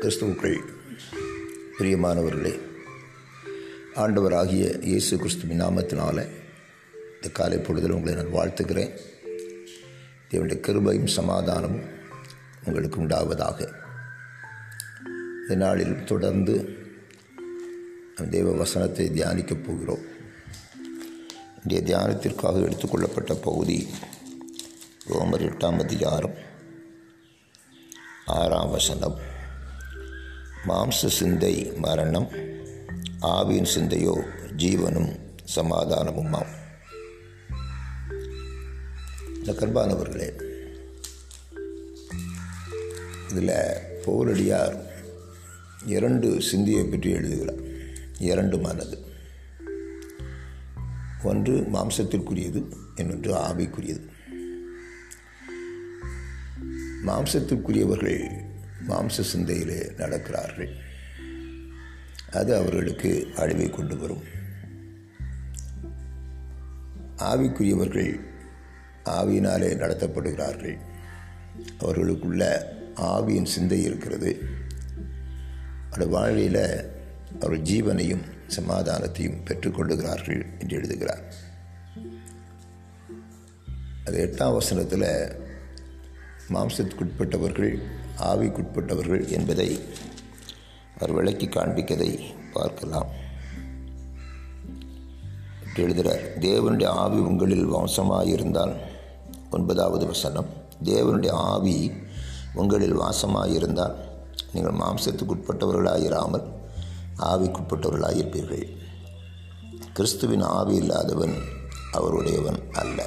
கிறிஸ்துவுக்குள் பிரியமானவர்களே ஆண்டவராகிய இயேசு கிறிஸ்துவின் நாமத்தினால இந்த காலை பொழுதில் உங்களை நான் வாழ்த்துக்கிறேன் தேவனுடைய கிருபையும் சமாதானமும் உங்களுக்கு உண்டாவதாக. இந்த நாளில் தொடர்ந்து தேவ வசனத்தை தியானிக்கப் போகிறோம். இன்றைய தியானத்திற்காக எடுத்துக்கொள்ளப்பட்ட பகுதி ரோமர் எட்டாம் அதிகாரம் ஆறாம் வசனம். மாம்ச சிந்தை மரணம் ஆவியின் சிந்தையோ ஜீவனும் சமாதானமுமாம். இந்த கண்பானவர்களே இதில் போரடியார் இரண்டு சிந்தியை பற்றி எழுதுகிறார். இரண்டு மனது. ஒன்று மாம்சத்திற்குரியது இன்னொன்று ஆவிக்குரியது. மாம்சத்திற்குரியவர்கள் மாம்ச சிந்தையிலே நடக்கிறார்கள். அது அவர்களுக்கு அழிவை கொண்டு வரும். ஆவிக்குரியவர்கள் ஆவியினாலே நடத்தப்படுகிறார்கள். அவர்களுக்குள்ள ஆவியின் சிந்தை இருக்கிறது. அவருடைய வாழ்வில் அவர்கள் ஜீவனையும் சமாதானத்தையும் பெற்றுக்கொள்ளுகிறார்கள் என்று எழுதுகிறார். அது எட்டாம் வசனத்தில் மாம்சத்துக்குட்பட்டவர்கள் ஆவிக்குட்பட்டவர்கள் என்பதை அவர் விளக்கி காண்பிக்கதை பார்க்கலாம். எழுதுகிறார் தேவனுடைய ஆவி உங்களில் வாசமாயிருந்தால் ஒன்பதாவது வசனம் தேவனுடைய ஆவி உங்களில் வாசமாயிருந்தால் நீங்கள் மாம்சத்துக்குட்பட்டவர்களாயிராமல் ஆவிக்குட்பட்டவர்களாயிருப்பீர்கள். கிறிஸ்துவின் ஆவி இல்லாதவன் அவருடையவன் அல்ல.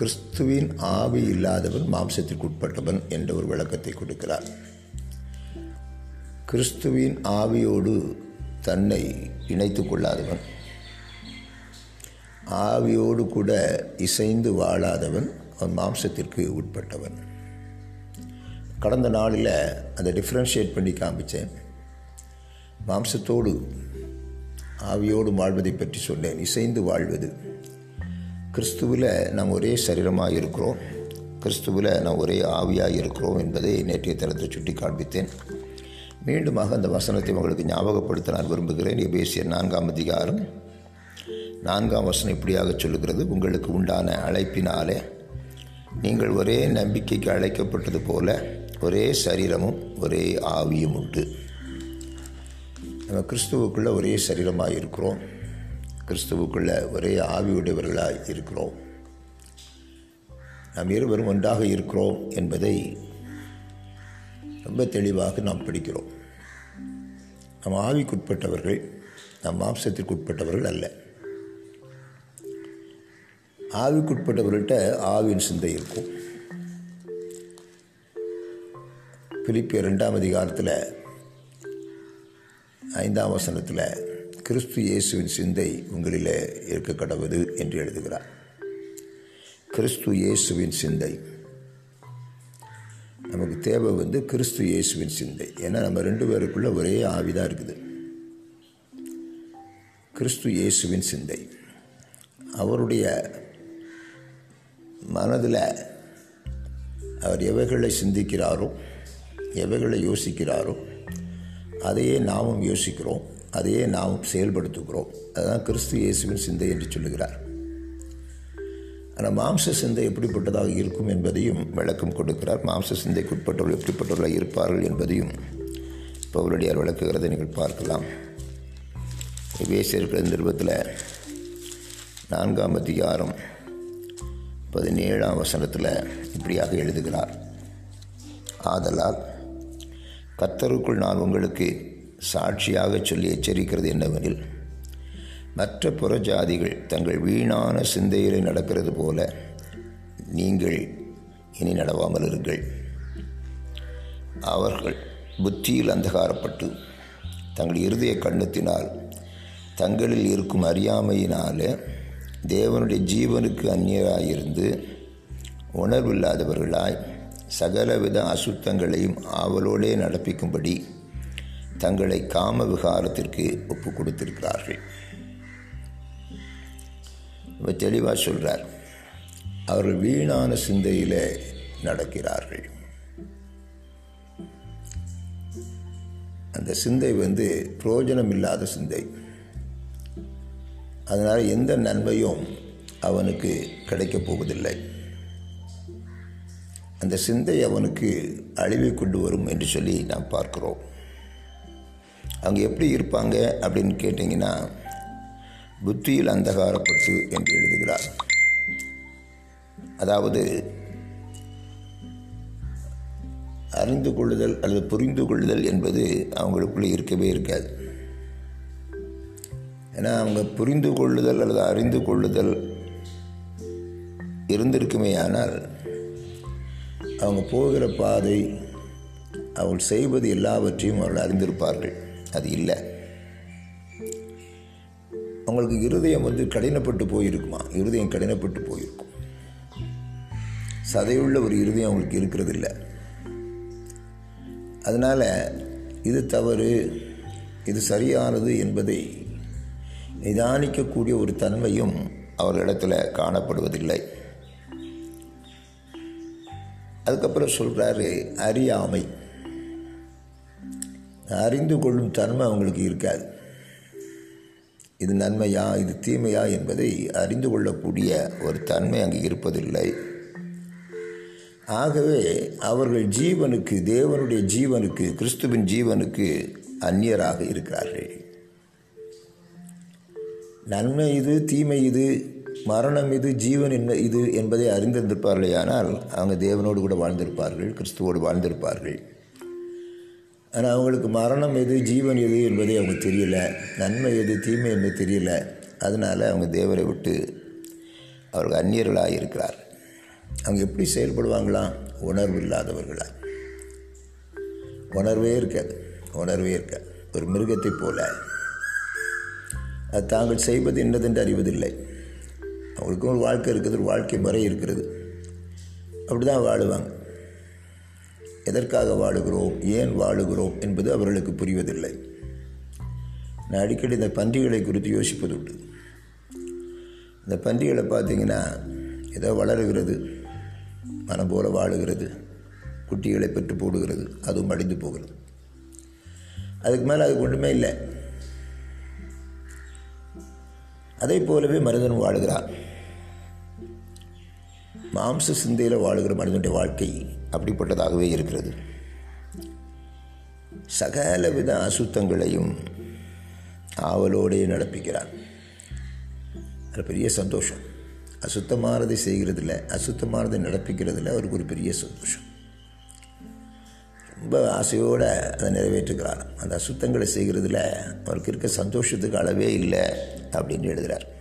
கிறிஸ்துவின் ஆவி இல்லாதவன் மாம்சத்திற்கு உட்பட்டவன் என்ற ஒரு விளக்கத்தை கொடுக்கிறார். கிறிஸ்துவின் ஆவியோடு தன்னை இணைத்து கொள்ளாதவன் ஆவியோடு கூட இசைந்து வாழாதவன் அவன் மாம்சத்திற்கு உட்பட்டவன். கடந்த நாளில் அதை டிஃப்ரென்ஷியேட் பண்ணி காமித்தேன் மாம்சத்தோடு ஆவியோடு வாழ்வதை பற்றி சொன்னேன். இசைந்து வாழ்வது. கிறிஸ்துவில் நாம் ஒரே சரீரமாக இருக்கிறோம். கிறிஸ்துவில் நாம் ஒரே ஆவியாக இருக்கிறோம் என்பதை நேற்றைய தரத்தில் சுட்டி காண்பித்தேன். மீண்டுமாக அந்த வசனத்தை உங்களுக்கு ஞாபகப்படுத்த நான் விரும்புகிறேன். எபேசியர் நான்காம் அதிகாரம். நான்காம் வசனம் இப்படியாக சொல்லுகிறது. உங்களுக்கு உண்டான அழைப்பினாலே நீங்கள் ஒரே நம்பிக்கைக்கு அழைக்கப்பட்டது போல ஒரே சரீரமும் ஒரே ஆவியும் உண்டு. நம்ம கிறிஸ்துவுக்குள்ளே ஒரே சரீரமாக இருக்கிறோம். கிறிஸ்துவுக்குள்ள ஒரே ஆவியுடையவர்களாக இருக்கிறோம். நாம் இருவரும் ஒன்றாக இருக்கிறோம் என்பதை ரொம்ப தெளிவாக நாம் படிக்கிறோம். நம் ஆவிக்குட்பட்டவர்கள் நம் மாம்சத்திற்குட்பட்டவர்கள் அல்ல. ஆவிக்குட்பட்டவர்கள்ட்ட ஆவின் சிந்தை இருக்கும். பிலிப்பிய ரெண்டாம் அதிகாரத்தில் ஐந்தாம் வசனத்தில் கிறிஸ்து இயேசுவின் சிந்தை உங்களில் இருக்க கடவுது என்று எழுதுகிறார். கிறிஸ்து இயேசுவின் சிந்தை. நமக்கு தேவை வந்து கிறிஸ்து இயேசுவின் சிந்தை. ஏன்னா நம்ம ரெண்டு பேருக்குள்ள ஒரே ஆவிதான் இருக்குது. கிறிஸ்து இயேசுவின் சிந்தை. அவருடைய மனதில் அவர் எவைகளை சிந்திக்கிறாரோ எவைகளை யோசிக்கிறாரோ அதையே நாமும் யோசிக்கிறோம். அதையே நாம் செயல்படுத்துகிறோம். அதுதான் கிறிஸ்து இயேசுவின் சிந்தை என்று சொல்லுகிறார். ஆனால் மாம்ச சிந்தை எப்படிப்பட்டதாக இருக்கும் என்பதையும் விளக்கம் கொடுக்கிறார். மாம்ச சிந்தைக்குட்பட்டவர்கள் எப்படிப்பட்டவர்களாக இருப்பார்கள் என்பதையும் பவுலடியார் விளக்குகிறதை நீங்கள் பார்க்கலாம். வேசியர்கள் நிறுவத்தில் நான்காம் அதிகாரம் பதினேழாம் வசனத்தில் இப்படியாக எழுதுகிறார். ஆதலால் கத்தருக்குள் நான் உங்களுக்கு சாட்சியாக சொல்லி எச்சரிக்கிறது என்னவெனில் மற்ற புற ஜாதிகள் தங்கள் வீணான சிந்தையில் நடக்கிறது போல நீங்கள் இனி நடவாமல் இருங்கள். அவர்கள் புத்தியில் அந்தகாரப்பட்டு தங்கள் இருதய கண்ணத்தினால் தங்களில் இருக்கும் அறியாமையினால் தேவனுடைய ஜீவனுக்கு அந்நியராயிருந்து உணர்வில்லாதவர்களாய் சகலவித அசுத்தங்களையும் ஆவலோடே நடப்பிக்கும்படி தங்களை காம விகாரத்திற்கு ஒப்பு கொடுத்திருக்கிறார்கள். இப்போ தெளிவாக சொல்கிறார் அவர்கள் வீணான சிந்தையில் நடக்கிறார்கள். அந்த சிந்தை வந்து புரோஜனம் இல்லாத சிந்தை. அதனால் எந்த நன்மையும் அவனுக்கு கிடைக்கப் போவதில்லை. அந்த சிந்தை அவனுக்கு அழிவை கொண்டு வரும் என்று சொல்லி நாம் பார்க்கிறோம். அவங்க எப்படி இருப்பாங்க அப்படின்னு கேட்டிங்கன்னா புத்தியில் அந்தகாரப்பட்டு என்று எழுதுகிறார். அதாவது அறிந்து கொள்ளுதல் அல்லது புரிந்து கொள்ளுதல் என்பது அவங்களுக்குள்ளே இருக்கவே இருக்காது. ஏன்னா அவங்க புரிந்து கொள்ளுதல் அல்லது அறிந்து கொள்ளுதல் இருந்திருக்குமே ஆனால் அவங்க போகிற பாதை அவள் செய்வது எல்லாவற்றையும் அவர்கள் அறிந்திருப்பார்கள். அது இல்லை. அவங்களுக்கு இருதயம் வந்து கடினப்பட்டு போயிருக்குமா? இருதயம் கடினப்பட்டு போயிருக்கும். சதையுள்ள ஒரு இருதயம் அவங்களுக்கு இருக்கிறது இல்லை அதனால் இது தவறு இது சரியானது என்பதை நிதானிக்கக்கூடிய ஒரு தன்மையும் அவர்களிடத்தில் காணப்படுவதில்லை. அதுக்கப்புறம் சொல்கிறாரு அறியாமை. அறிந்து கொள்ளும் தன்மை அவங்களுக்கு இருக்காது. இது நன்மையா இது தீமையா என்பதை அறிந்து கொள்ளக்கூடிய ஒரு தன்மை அங்கு இருப்பதில்லை. ஆகவே அவர்கள் ஜீவனுக்கு தேவனுடைய ஜீவனுக்கு கிறிஸ்துவின் ஜீவனுக்கு அந்நியராக இருக்கிறார்கள். நன்மை இது தீமை இது மரணம் இது ஜீவன் என்ன இது என்பதை அறிந்திருந்திருப்பார்களே ஆனால் அவங்க தேவனோடு கூட வாழ்ந்திருப்பார்கள் கிறிஸ்துவோடு வாழ்ந்திருப்பார்கள். ஆனால் அவங்களுக்கு மரணம் எது ஜீவன் எது என்பதே அவங்க தெரியல. நன்மை எது தீமை என்பது தெரியல. அதனால் அவங்க தேவரை விட்டு அவர்கள் அந்நியர்களாக இருக்கிறார். அவங்க எப்படி செயல்படுவாங்களாம் உணர்வு இல்லாதவர்களாக உணர்வே இருக்காது. உணர்வே இருக்காது. ஒரு மிருகத்தைப் போல. அது தாங்கள் செய்வது என்னதென்று அறிவதில்லை. அவங்களுக்கும் ஒரு வாழ்க்கை இருக்குது ஒரு வாழ்க்கை முறை இருக்கிறது. அப்படி தான் வாழுவாங்க. எதற்காக வாழுகிறோம்? ஏன் வாழுகிறோம்? என்பது அவர்களுக்கு புரிவதில்லை. நான் அடிக்கடி இந்த பன்றிகளை குறித்து யோசிப்பது உண்டு. இந்த பன்றிகளை பார்த்தீங்கன்னா ஏதோ வளருகிறது மனம் போல வாழுகிறது குட்டிகளை பெற்று போடுகிறது அதுவும் அடிந்து போகிறது. அதுக்கு மேலே அதுக்கு ஒன்றுமே இல்லை. அதை போலவே மனிதன் வாழுகிறான். மாம்ச சிந்தையில் வாழுகிற மனிதனுடைய வாழ்க்கை அப்படிப்பட்டதாகவே இருக்கிறது. சகலவித அசுத்தங்களையும் ஆவலோடே நடப்பிக்கிறான் அது பெரிய சந்தோஷம். அசுத்தமானதை செய்கிறதில்ல அசுத்தமானதை நடப்பிக்கிறதுல அவருக்கு ஒரு பெரிய சந்தோஷம். ரொம்ப ஆசையோடு அதை நிறைவேற்றுகிறார். அந்த அசுத்தங்களை செய்கிறதுல அவருக்கு இருக்க சந்தோஷத்துக்கு அளவே இல்லை அப்படின்னு எழுதுகிறார்.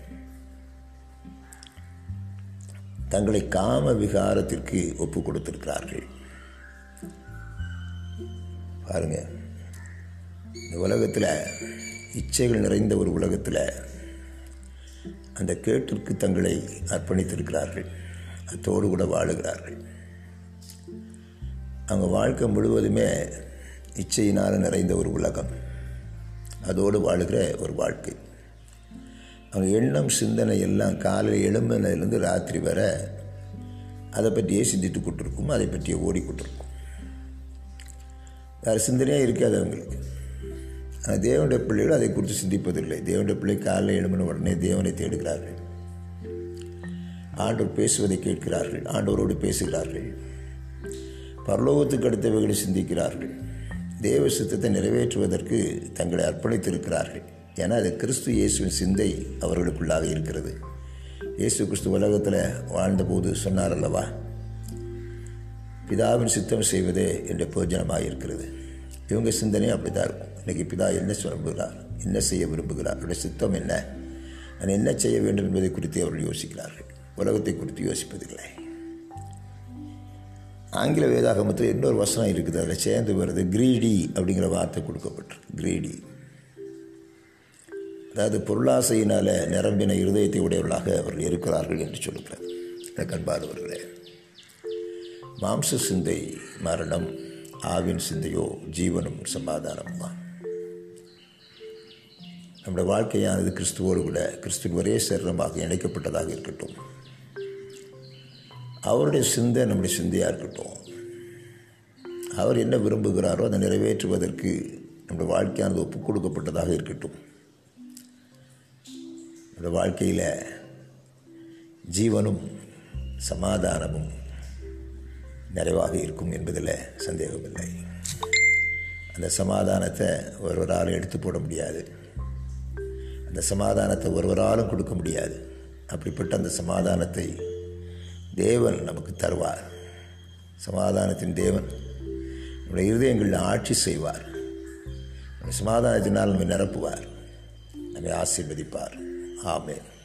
தங்களை காம விகாரத்திற்கு ஒப்பு கொடுத்திருக்கிறார்கள் பாருங்க இந்த உலகத்தில் இச்சைகள் நிறைந்த ஒரு உலகத்தில் அந்த கேட்டிற்கு தங்களை அர்ப்பணித்திருக்கிறார்கள். அத்தோடு கூட வாழுகிறார்கள். அவங்க வாழ்க்கை முழுவதுமே இச்சையினால் நிறைந்த ஒரு உலகம். அதோடு வாழுகிற ஒரு வாழ்க்கை. அவங்க எண்ணம் சிந்தனை எல்லாம் காலையில் எழும்பினதுலேருந்து ராத்திரி வர அதை பற்றியே சிந்தித்து கொண்டிருக்கும் அதை பற்றியே ஓடிக்கொண்டிருக்கும் வேறு சிந்தனையாக இருக்காது அவங்களுக்கு. ஆனால் தேவனுடைய பிள்ளைகள் அதை குறித்து சிந்திப்பதில்லை. தேவனுடைய பிள்ளை காலையில் எழும்பின உடனே தேவனை தேடுகிறார்கள். ஆண்டவர் பேசுவதை கேட்கிறார்கள் ஆண்டவரோடு பேசுகிறார்கள். பரலோகத்துக்கு அடுத்தவைகளை சிந்திக்கிறார்கள். தேவ சித்தத்தை நிறைவேற்றுவதற்கு தங்களை அர்ப்பணித்திருக்கிறார்கள். ஏன்னா அது கிறிஸ்து இயேசுவின் சிந்தை அவர்களுக்குள்ளாக இருக்கிறது. இயேசு கிறிஸ்து உலகத்தில் வாழ்ந்தபோது சொன்னார் அல்லவா? பிதாவின் சித்தம் செய்வதே என்ற பிரயோஜனமாக இருக்கிறது. இவங்க சிந்தனையும் அப்படி தான் இருக்கும். இன்றைக்கி பிதா என்ன விரும்புகிறார்? என்ன செய்ய விரும்புகிறார்? அவருடைய சித்தம் என்ன? நான் என்ன செய்ய வேண்டும் என்பதை குறித்து அவர்கள் யோசிக்கிறார்கள். உலகத்தை குறித்து யோசிப்பதில்லை. ஆங்கில வேதாகமத்தில் இன்னொரு வசனம் இருக்குது. அதில் சேர்ந்து வருது கிரீடி அப்படிங்கிற வார்த்தை கொடுக்கப்பட்டிருக்கு. கிரீடி அதாவது பொருளாசையினால் நிரம்பின இருதயத்தை உடையவர்களாக அவர்கள் இருக்கிறார்கள் என்று சொல்லுகிறார். கண்பாதவர்களே மாம்ச சிந்தை மரணம் ஆவின் சிந்தையோ ஜீவனும் சமாதானம் தான் நம்முடைய வாழ்க்கையானது கிறிஸ்துவோடு கூட கிறிஸ்துவின் ஒரே சரீரமாக இணைக்கப்பட்டதாக இருக்கட்டும். அவருடைய சிந்தை நம்முடைய சிந்தையாக இருக்கட்டும். அவர் என்ன விரும்புகிறாரோ அதை நிறைவேற்றுவதற்கு நம்முடைய வாழ்க்கையானது ஒப்புக் கொடுக்கப்பட்டதாக இருக்கட்டும். இந்த வாழ்க்கையில் ஜீவனும் சமாதானமும் நிறைவாக இருக்கும் என்பதில் சந்தேகமில்லை. அந்த சமாதானத்தை ஒருவரால் எடுத்து போட முடியாது. அந்த சமாதானத்தை ஒருவராலும் கொடுக்க முடியாது. அப்படிப்பட்ட அந்த சமாதானத்தை தேவன் நமக்கு தருவார். சமாதானத்தின் தேவன் நம்முடைய இருதயங்களில் ஆட்சி செய்வார். சமாதானத்தினால் நம்மை நிரப்புவார். நம்மை ஆசீர்வதிப்பார். Amen.